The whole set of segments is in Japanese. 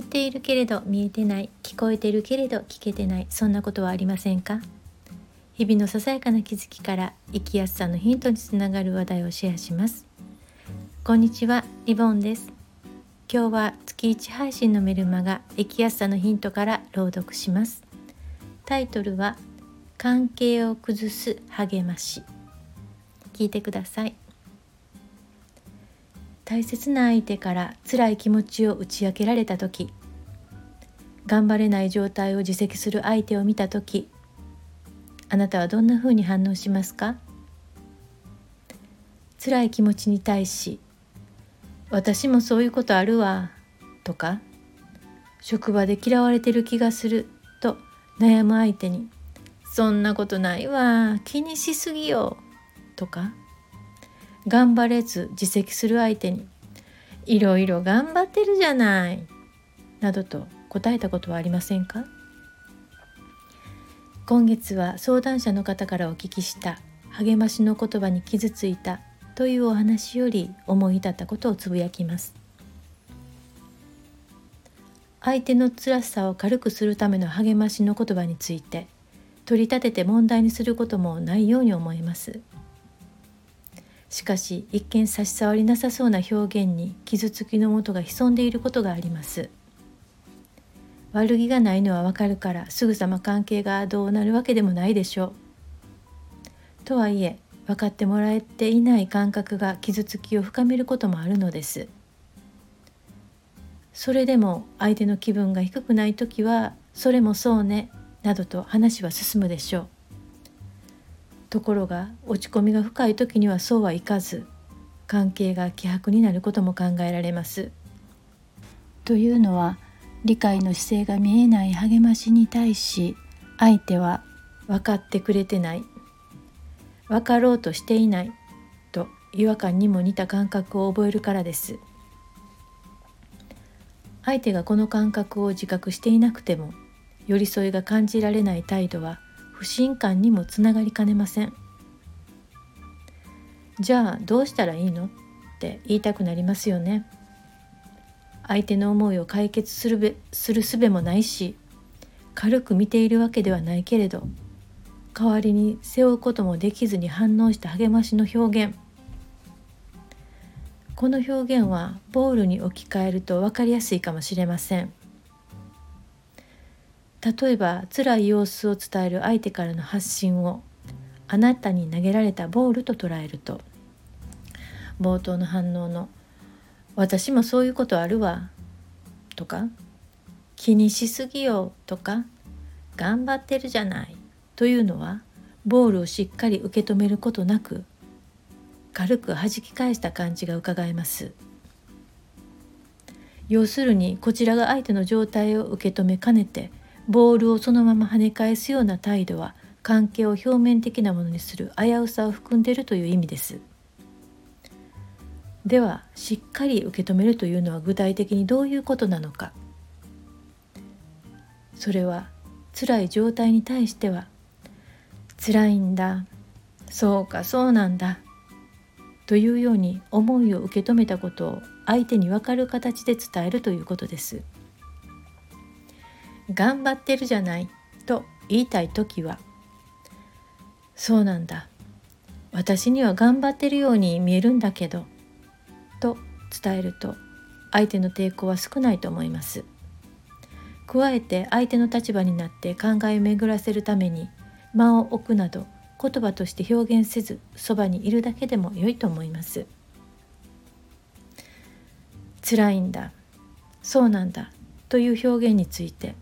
見ているけれど見えてない聞こえてるけれど聞けてないそんなことはありませんか？日々のささやかな気づきから生きやすさのヒントにつながる話題をシェアします。こんにちはリボンです。今日は月1配信のメルマガ生きやすさのヒントから朗読します。タイトルは関係を崩す励まし。聞いてください。大切な相手から辛い気持ちを打ち明けられた時頑張れない状態を自責する相手を見た時あなたはどんなふうに反応しますか？辛い気持ちに対し「私もそういうことあるわ」とか「職場で嫌われてる気がする」と悩む相手に「そんなことないわ気にしすぎよ」とか頑張れず自責する相手に「いろいろ頑張ってるじゃない」などと答えたことはありませんか？今月は相談者の方からお聞きした励ましの言葉に傷ついたというお話より思い至ったことをつぶやきます。相手の辛さを軽くするための励ましの言葉について取り立てて問題にすることもないように思います。しかし一見差し障りなさそうな表現に傷つきのもとが潜んでいることがあります。悪気がないのはわかるからすぐさま関係がどうなるわけでもないでしょう。とはいえ分かってもらえていない感覚が傷つきを深めることもあるのです。それでも相手の気分が低くない時はそれもそうねなどと話は進むでしょう。ところが落ち込みが深い時にはそうはいかず関係が希薄になることも考えられます。というのは理解の姿勢が見えない励ましに対し相手は分かってくれてない。分かろうとしていない。と違和感にも似た感覚を覚えるからです。相手がこの感覚を自覚していなくても寄り添いが感じられない態度は不信感にもつながりかねません。じゃあどうしたらいいの？って言いたくなりますよね。相手の思いを解決するべする術もないし軽く見ているわけではないけれど代わりに背負うこともできずに反応した励ましの表現。この表現はボールに置き換えると分かりやすいかもしれません。例えば辛い様子を伝える相手からの発信をあなたに投げられたボールと捉えると冒頭の反応の「私もそういうことあるわ」とか「気にしすぎよ」とか「頑張ってるじゃない」というのはボールをしっかり受け止めることなく軽く弾き返した感じがうかがえます。要するにこちらが相手の状態を受け止めかねてボールをそのまま跳ね返すような態度は関係を表面的なものにする危うさを含んでいるという意味です。ではしっかり受け止めるというのは具体的にどういうことなのかそれは辛い状態に対しては辛いんだそうかそうなんだというように思いを受け止めたことを相手に分かる形で伝えるということです。頑張ってるじゃないと言いたい時はそうなんだ私には頑張ってるように見えるんだけど伝えると相手の抵抗は少ないと思います。加えて相手の立場になって考えを巡らせるために間を置くなど言葉として表現せずそばにいるだけでも良いと思います。辛いんだそうなんだという表現について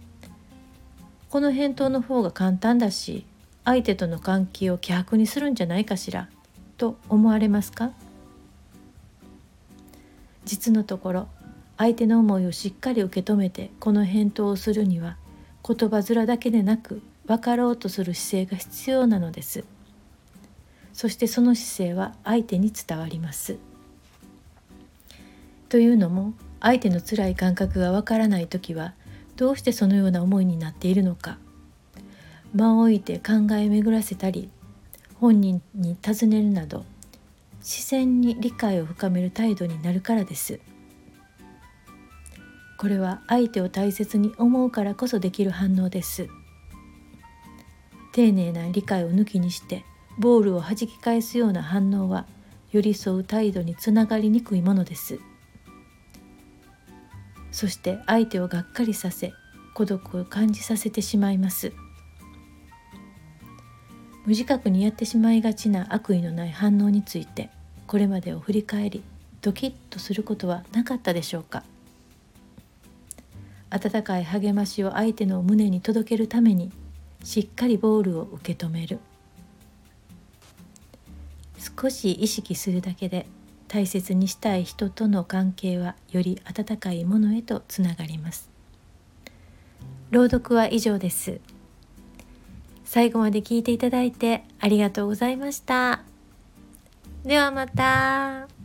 この返答の方が簡単だし相手との関係を希薄にするんじゃないかしらと思われますか？実のところ相手の思いをしっかり受け止めてこの返答をするには言葉面だけでなく分かろうとする姿勢が必要なのです。そしてその姿勢は相手に伝わります。というのも相手の辛い感覚がわからない時はどうしてそのような思いになっているのか。間を置いて考え巡らせたり本人に尋ねるなど自然に理解を深める態度になるからです。これは相手を大切に思うからこそできる反応です。丁寧な理解を抜きにしてボールを弾き返すような反応は寄り添う態度につながりにくいものです。そして相手をがっかりさせ孤独を感じさせてしまいます。無自覚にやってしまいがちな悪意のない反応についてこれまでを振り返りドキッとすることはなかったでしょうか？温かい励ましを相手の胸に届けるためにしっかりボールを受け止める。少し意識するだけで大切にしたい人との関係はより温かいものへとつながります。朗読は以上です。最後まで聞いていただいてありがとうございましたではまた。